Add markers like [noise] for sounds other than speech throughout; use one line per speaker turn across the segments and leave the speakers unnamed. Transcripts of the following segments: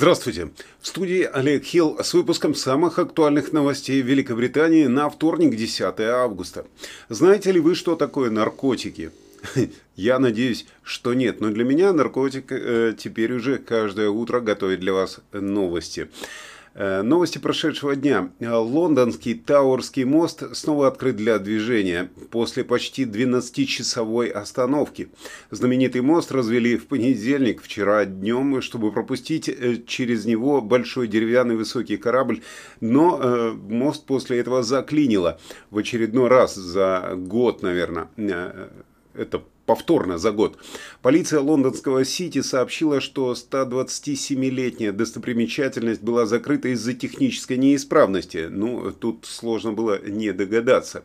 Здравствуйте. В студии Олег Хилл с выпуском самых актуальных новостей Великобритании на вторник, 10 августа. Знаете ли вы, что такое наркотики? [laughs] Я надеюсь, что нет, но для меня наркотик э, теперь уже каждое утро готовит для вас новости. Э, новости прошедшего дня. Лондонский Тауэрский мост снова открыт для движения после почти 12-часовой остановки. Знаменитый мост развели в понедельник, вчера днем, чтобы пропустить э, через него большой деревянный высокий корабль, но э, мост после этого заклинило в очередной раз за год, наверное. Это повторно за год. Полиция лондонского Сити сообщила, что 127-летняя достопримечательность была закрыта из-за технической неисправности. Ну, тут сложно было не догадаться.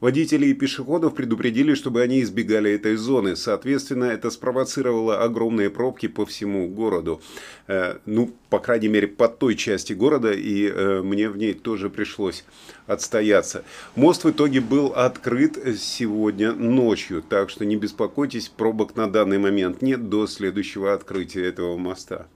Водители и пешеходов предупредили, чтобы они избегали этой зоны. Соответственно, это спровоцировало огромные пробки по всему городу. Э, ну, по крайней мере, по той части города, и э, мне в ней тоже пришлось отстояться. Мост в итоге был открыт сегодня ночью, так что не беспокойтесь, пробок на данный момент нет до следующего открытия этого моста.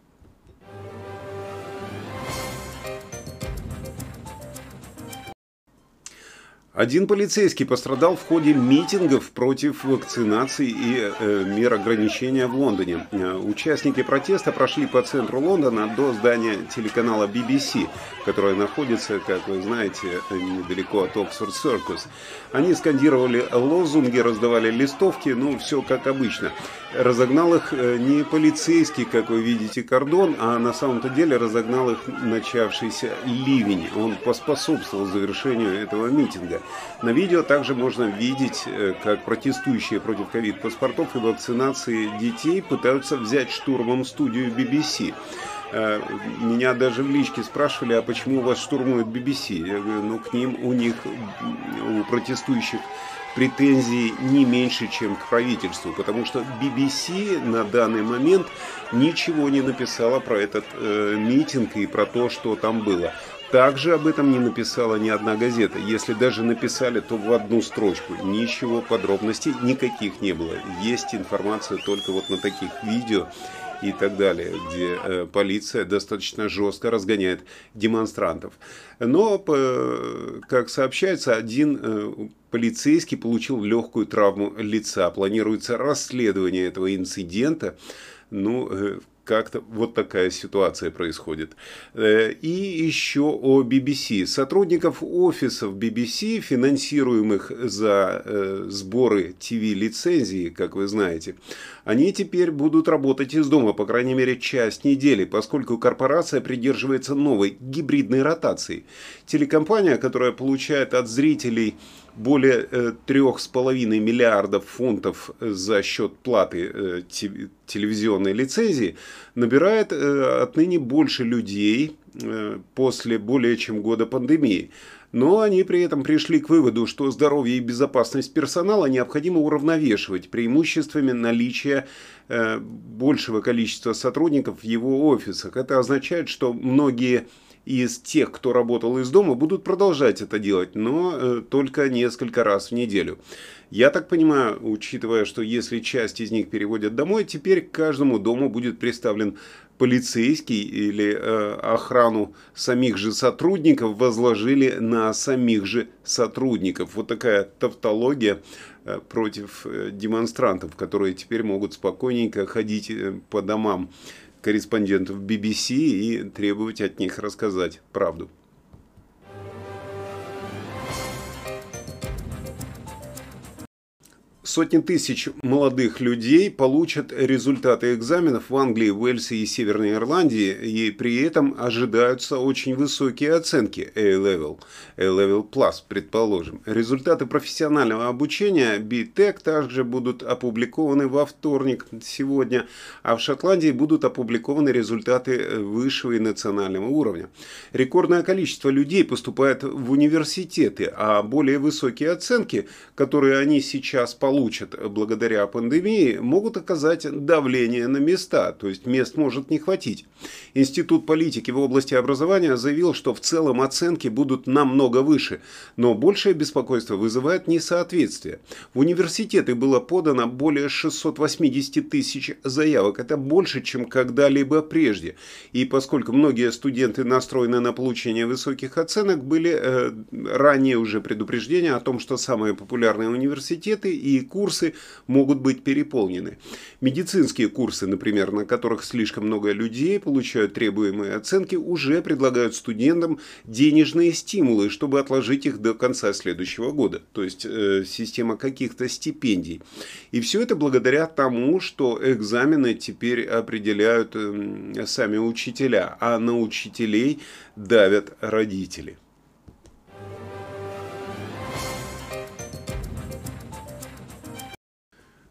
Один полицейский пострадал в ходе митингов против вакцинации и э, мер ограничения в Лондоне. Э, участники протеста прошли по центру Лондона до здания телеканала BBC, которое находится, как вы знаете, недалеко от Оксфорд Circus. Они скандировали лозунги, раздавали листовки, ну, все как обычно. Разогнал их э, не полицейский, как вы видите, кордон, а на самом-то деле разогнал их начавшийся ливень. Он поспособствовал завершению этого митинга. На видео также можно видеть, э, как протестующие против ковид-паспортов и вакцинации детей пытаются взять штурмом студию BBC. Э, меня даже в личке спрашивали, а почему вас штурмуют BBC? Я говорю, ну к ним у них, у протестующих претензии не меньше, чем к правительству, потому что BBC на данный момент ничего не написала про этот э, митинг и про то, что там было. Также об этом не написала ни одна газета. Если даже написали, то в одну строчку. Ничего подробностей никаких не было. Есть информация только вот на таких видео и так далее, где э, полиция достаточно жестко разгоняет демонстрантов. Но, как сообщается, один э, полицейский получил легкую травму лица. Планируется расследование этого инцидента. Ну, э, как-то вот такая ситуация происходит. Э, и еще о BBC. Сотрудников офисов BBC, финансируемых за э, сборы ТВ-лицензии, как вы знаете, они теперь будут работать из дома, по крайней мере, часть недели, поскольку корпорация придерживается новой гибридной ротации. Телекомпания, которая получает от зрителей более э, трех с половиной миллиардов фунтов за счет платы э, телевизионной лицензии, набирает э, отныне больше людей после более чем года пандемии. Но они при этом пришли к выводу, что здоровье и безопасность персонала необходимо уравновешивать преимуществами наличия большего количества сотрудников в его офисах. Это означает, что многие из тех, кто работал из дома, будут продолжать это делать, но э, только несколько раз в неделю. Я так понимаю, учитывая, что если часть из них переводят домой, теперь к каждому дому будет представлен полицейский или э, охрану самих же сотрудников возложили на самих же сотрудников. Вот такая тавтология э, против э, демонстрантов, которые теперь могут спокойненько ходить э, по домам корреспондентов BBC и требовать от них рассказать правду. Сотни тысяч молодых людей получат результаты экзаменов в Англии, Уэльсе и Северной Ирландии, и при этом ожидаются очень высокие оценки A-Level, A-Level Plus, предположим. Результаты профессионального обучения B-Tech также будут опубликованы во вторник сегодня, а в Шотландии будут опубликованы результаты высшего и национального уровня. Рекордное количество людей поступает в университеты, а более высокие оценки, которые они сейчас получат, получат благодаря пандемии, могут оказать давление на места, то есть мест может не хватить. Институт политики в области образования заявил, что в целом оценки будут намного выше, но большее беспокойство вызывает несоответствие. В университеты было подано более 680 тысяч заявок, это больше, чем когда-либо прежде. И поскольку многие студенты настроены на получение высоких оценок, были э, ранее уже предупреждения о том, что самые популярные университеты и курсы могут быть переполнены. Медицинские курсы, например, на которых слишком много людей получают требуемые оценки, уже предлагают студентам денежные стимулы, чтобы отложить их до конца следующего года. То есть э, система каких-то стипендий. И все это благодаря тому, что экзамены теперь определяют э, сами учителя, а на учителей давят родители.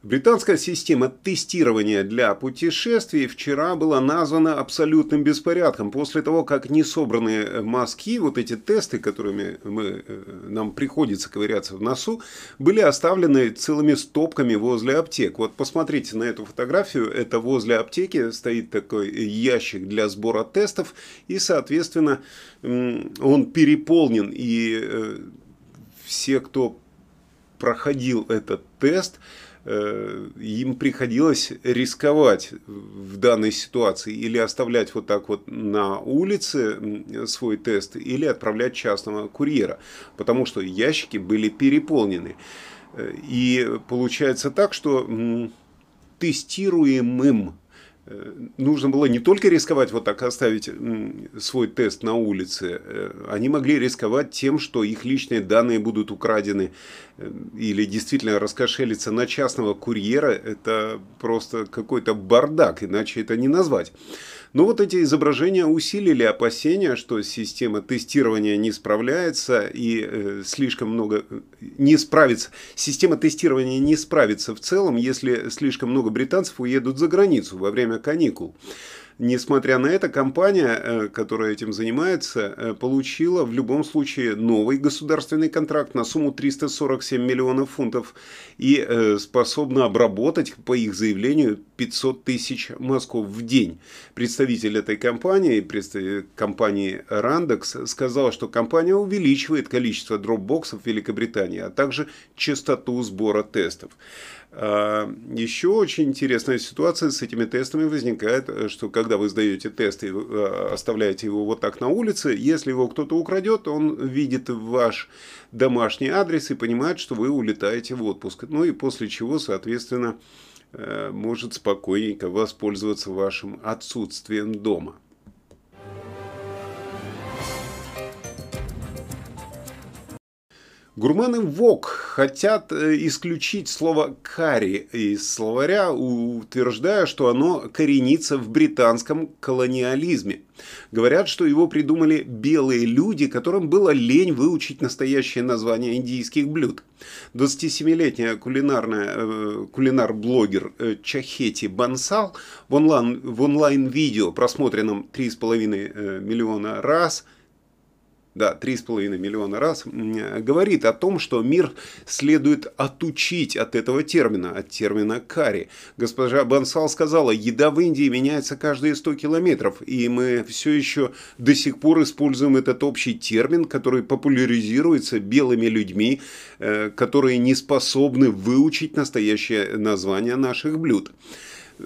Британская система тестирования для путешествий вчера была названа абсолютным беспорядком. После того, как не собранные мазки, вот эти тесты, которыми мы, э, нам приходится ковыряться в носу, были оставлены целыми стопками возле аптек. Вот посмотрите на эту фотографию. Это возле аптеки стоит такой ящик для сбора тестов. И, соответственно, он переполнен. И э, все, кто проходил этот тест, Э, им приходилось рисковать в данной ситуации или оставлять вот так вот на улице свой тест или отправлять частного курьера, потому что ящики были переполнены. Э, и получается так, что тестируемым Э, нужно было не только рисковать вот так оставить свой тест на улице, э, они могли рисковать тем, что их личные данные будут украдены э, или действительно раскошелиться на частного курьера. Это просто какой-то бардак, иначе это не назвать. Но вот эти изображения усилили опасения, что система тестирования не справляется и э, слишком много не справится. Система тестирования не справится в целом, если слишком много британцев уедут за границу во время каникул. Несмотря на это, компания, э, которая этим занимается, э, получила в любом случае новый государственный контракт на сумму 347 миллионов фунтов и э, способна обработать, по их заявлению, 500 тысяч мазков в день. Представитель этой компании, представитель компании Randex, сказал, что компания увеличивает количество дропбоксов в Великобритании, а также частоту сбора тестов. А, Еще очень интересная ситуация с этими тестами возникает, что когда вы сдаете тест и а, оставляете его вот так на улице, если его кто-то украдет, он видит ваш домашний адрес и понимает, что вы улетаете в отпуск. Ну и после чего, соответственно, э, может спокойненько воспользоваться вашим отсутствием дома. Гурманы ВОК хотят э, исключить слово «карри» из словаря, утверждая, что оно коренится в британском колониализме. Говорят, что его придумали белые люди, которым было лень выучить настоящее название индийских блюд. 27-летняя кулинарная, э, кулинар-блогер э, Чахети Бансал в онлайн-видео, в онлайн просмотренном 3,5 миллиона раз – да, 3,5 миллиона раз, говорит о том, что мир следует отучить от этого термина, от термина карри. Госпожа Бансал сказала, еда в Индии меняется каждые 100 километров, и мы все еще до сих пор используем этот общий термин, который популяризируется белыми людьми, э, которые не способны выучить настоящее название наших блюд.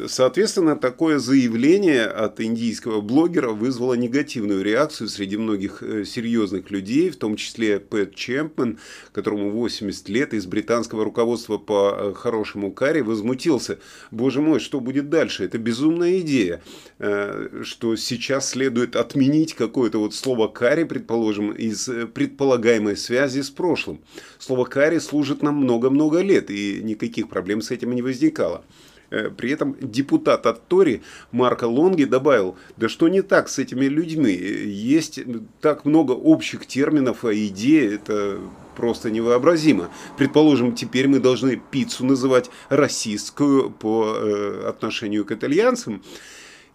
Соответственно, такое заявление от индийского блогера вызвало негативную реакцию среди многих э, серьезных людей, в том числе Пэт Чемпмен, которому 80 лет, из британского руководства по э, хорошему карри, возмутился. Боже мой, что будет дальше? Это безумная идея, э, что сейчас следует отменить какое-то вот слово карри, предположим, из предполагаемой связи с прошлым. Слово карри служит нам много-много лет, и никаких проблем с этим не возникало. Э, при этом депутат от Тори Марко Лонги добавил, да что не так с этими людьми? Есть так много общих терминов, а идеи это просто невообразимо. Предположим, теперь мы должны пиццу называть расистскую по э, отношению к итальянцам.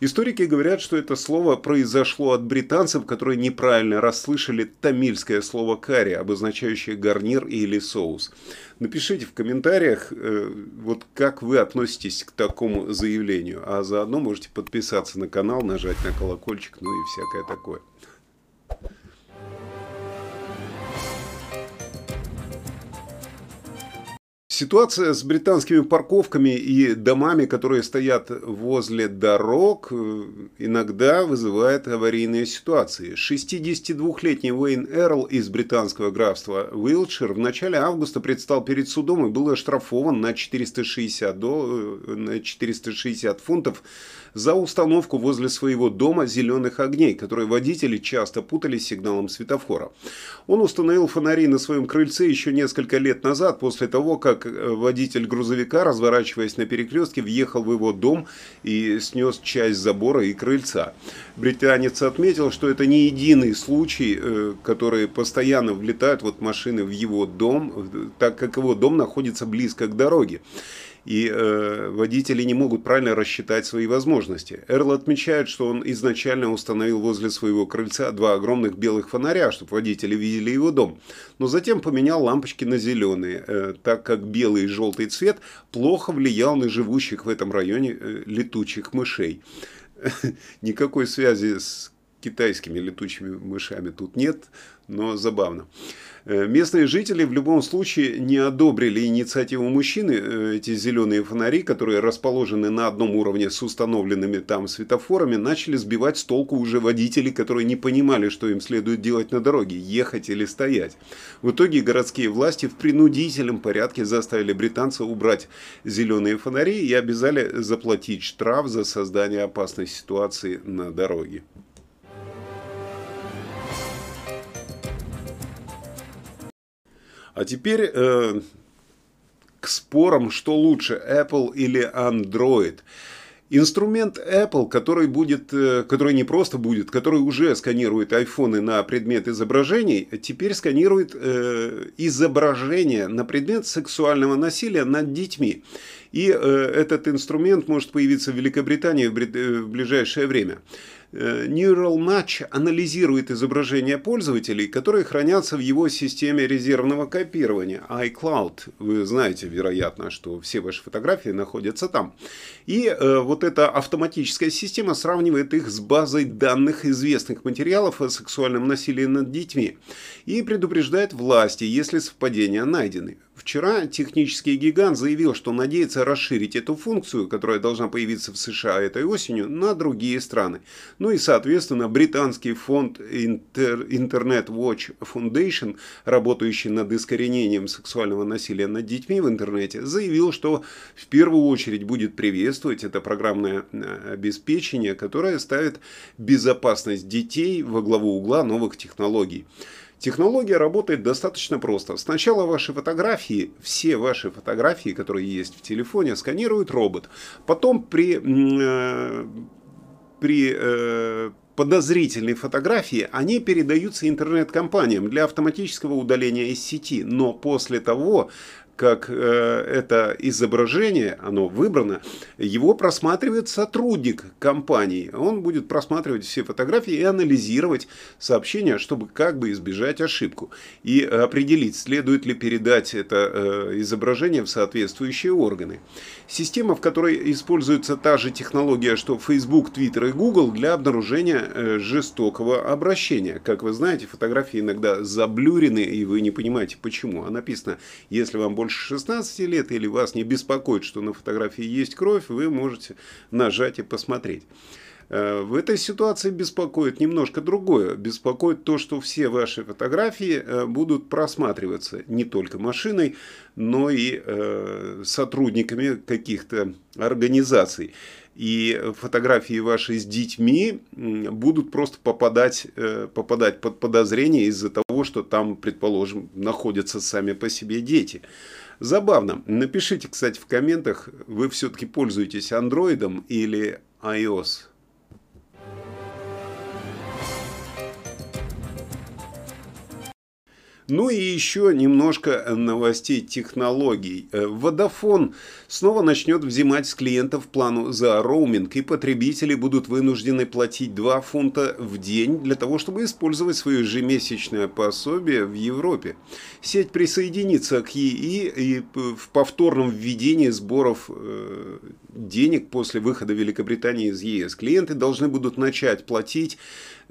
Историки говорят, что это слово произошло от британцев, которые неправильно расслышали тамильское слово карри, обозначающее гарнир или соус. Напишите в комментариях, э, вот как вы относитесь к такому заявлению, а заодно можете подписаться на канал, нажать на колокольчик, ну и всякое такое. Ситуация с британскими парковками и домами, которые стоят возле дорог, э, иногда вызывает аварийные ситуации. 62-летний Уэйн Эрл из британского графства Уилтшир в начале августа предстал перед судом и был оштрафован на 460, до, э, на 460 фунтов за установку возле своего дома зеленых огней, которые водители часто путали с сигналом светофора. Он установил фонари на своем крыльце еще несколько лет назад, после того, как водитель грузовика, разворачиваясь на перекрестке, въехал в его дом и снес часть забора и крыльца. Британец отметил, что это не единый случай, э, который постоянно влетают вот машины в его дом, так как его дом находится близко к дороге и э, водители не могут правильно рассчитать свои возможности. Эрл отмечает, что он изначально установил возле своего крыльца два огромных белых фонаря, чтобы водители видели его дом, но затем поменял лампочки на зеленые, э, так как белый и желтый цвет плохо влиял на живущих в этом районе э, летучих мышей. [laughs] Никакой связи с китайскими летучими мышами тут нет, но забавно. Э, местные жители в любом случае не одобрили инициативу мужчины, э, эти зеленые фонари, которые расположены на одном уровне с установленными там светофорами, начали сбивать с толку уже водителей, которые не понимали, что им следует делать на дороге, ехать или стоять. В итоге городские власти в принудительном порядке заставили британца убрать зеленые фонари и обязали заплатить штраф за создание опасной ситуации на дороге. А теперь э, к спорам, что лучше, Apple или Android. Инструмент Apple, который, будет, э, который не просто будет, который уже сканирует айфоны на предмет изображений, теперь сканирует э, изображение на предмет сексуального насилия над детьми. И э, этот инструмент может появиться в Великобритании в, в ближайшее время. Э, Neural Match анализирует изображения пользователей, которые хранятся в его системе резервного копирования iCloud. Вы знаете, вероятно, что все ваши фотографии находятся там. И э, вот эта автоматическая система сравнивает их с базой данных известных материалов о сексуальном насилии над детьми и предупреждает власти, если совпадения найдены. Вчера технический гигант заявил, что надеется расширить эту функцию, которая должна появиться в США этой осенью, на другие страны. Ну и, соответственно, британский фонд Internet Watch Foundation, работающий над искоренением сексуального насилия над детьми в интернете, заявил, что в первую очередь будет приветствовать это программное э, обеспечение, которое ставит безопасность детей во главу угла новых технологий. Технология работает достаточно просто. Сначала ваши фотографии, все ваши фотографии, которые есть в телефоне, сканирует робот. Потом при, э, при э, подозрительной фотографии, они передаются интернет-компаниям для автоматического удаления из сети. Но после того, как э, это изображение, оно выбрано, его просматривает сотрудник компании. Он будет просматривать все фотографии и анализировать сообщения, чтобы как бы избежать ошибку. И определить, следует ли передать это э, изображение в соответствующие органы. Система, в которой используется та же технология, что Facebook, Twitter и Google для обнаружения э, жестокого обращения. Как вы знаете, фотографии иногда заблюрены, и вы не понимаете почему. А написано, если вам больше больше 16 лет или вас не беспокоит, что на фотографии есть кровь, вы можете нажать и посмотреть. Э, в этой ситуации беспокоит немножко другое. Беспокоит то, что все ваши фотографии э, будут просматриваться не только машиной, но и э, сотрудниками каких-то организаций. И фотографии ваши с детьми будут просто попадать, попадать под подозрение из-за того, что там, предположим, находятся сами по себе дети. Забавно. Напишите, кстати, в комментах, вы все-таки пользуетесь андроидом или iOS. Ну и еще немножко новостей технологий. Водофон снова начнет взимать с клиентов плану за роуминг, и потребители будут вынуждены платить 2 фунта в день для того, чтобы использовать свое ежемесячное пособие в Европе. Сеть присоединится к ЕИ и в повторном введении сборов э, денег после выхода Великобритании из ЕС. Клиенты должны будут начать платить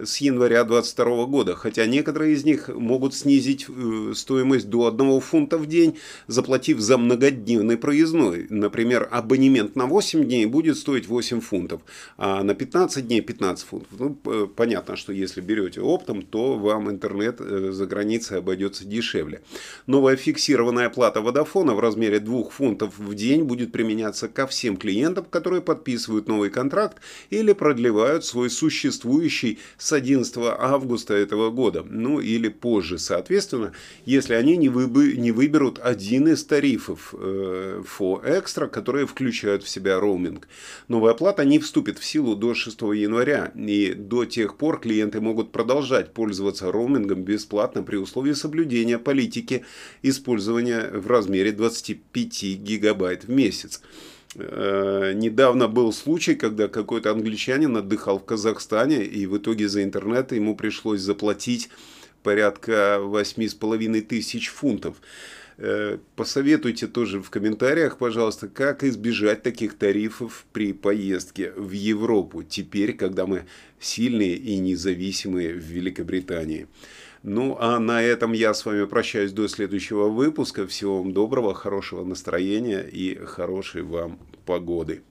с января 2022 года, хотя некоторые из них могут снизить э, стоимость до 1 фунта в день, заплатив за многодневный проездной. Например, абонемент на 8 дней будет стоить 8 фунтов, а на 15 дней 15 фунтов. Ну, понятно, что если берете оптом, то вам интернет э, за границей обойдется дешевле. Новая фиксированная плата Водофона в размере 2 фунтов в день будет применяться ко всем клиентам, которые подписывают новый контракт или продлевают свой существующий с 11 августа этого года, ну или позже, соответственно, если они не, выбы, не выберут один из тарифов э, FO Extra, которые включают в себя роуминг. Новая плата не вступит в силу до 6 января, и до тех пор клиенты могут продолжать пользоваться роумингом бесплатно при условии соблюдения политики использования в размере 25 гигабайт в месяц. Э, недавно был случай, когда какой-то англичанин отдыхал в Казахстане, и в итоге за интернет ему пришлось заплатить порядка восьми с половиной тысяч фунтов. Э, посоветуйте тоже в комментариях, пожалуйста, как избежать таких тарифов при поездке в Европу, теперь, когда мы сильные и независимые в Великобритании. Ну, а на этом я с вами прощаюсь до следующего выпуска. Всего вам доброго, хорошего настроения и хорошей вам погоды.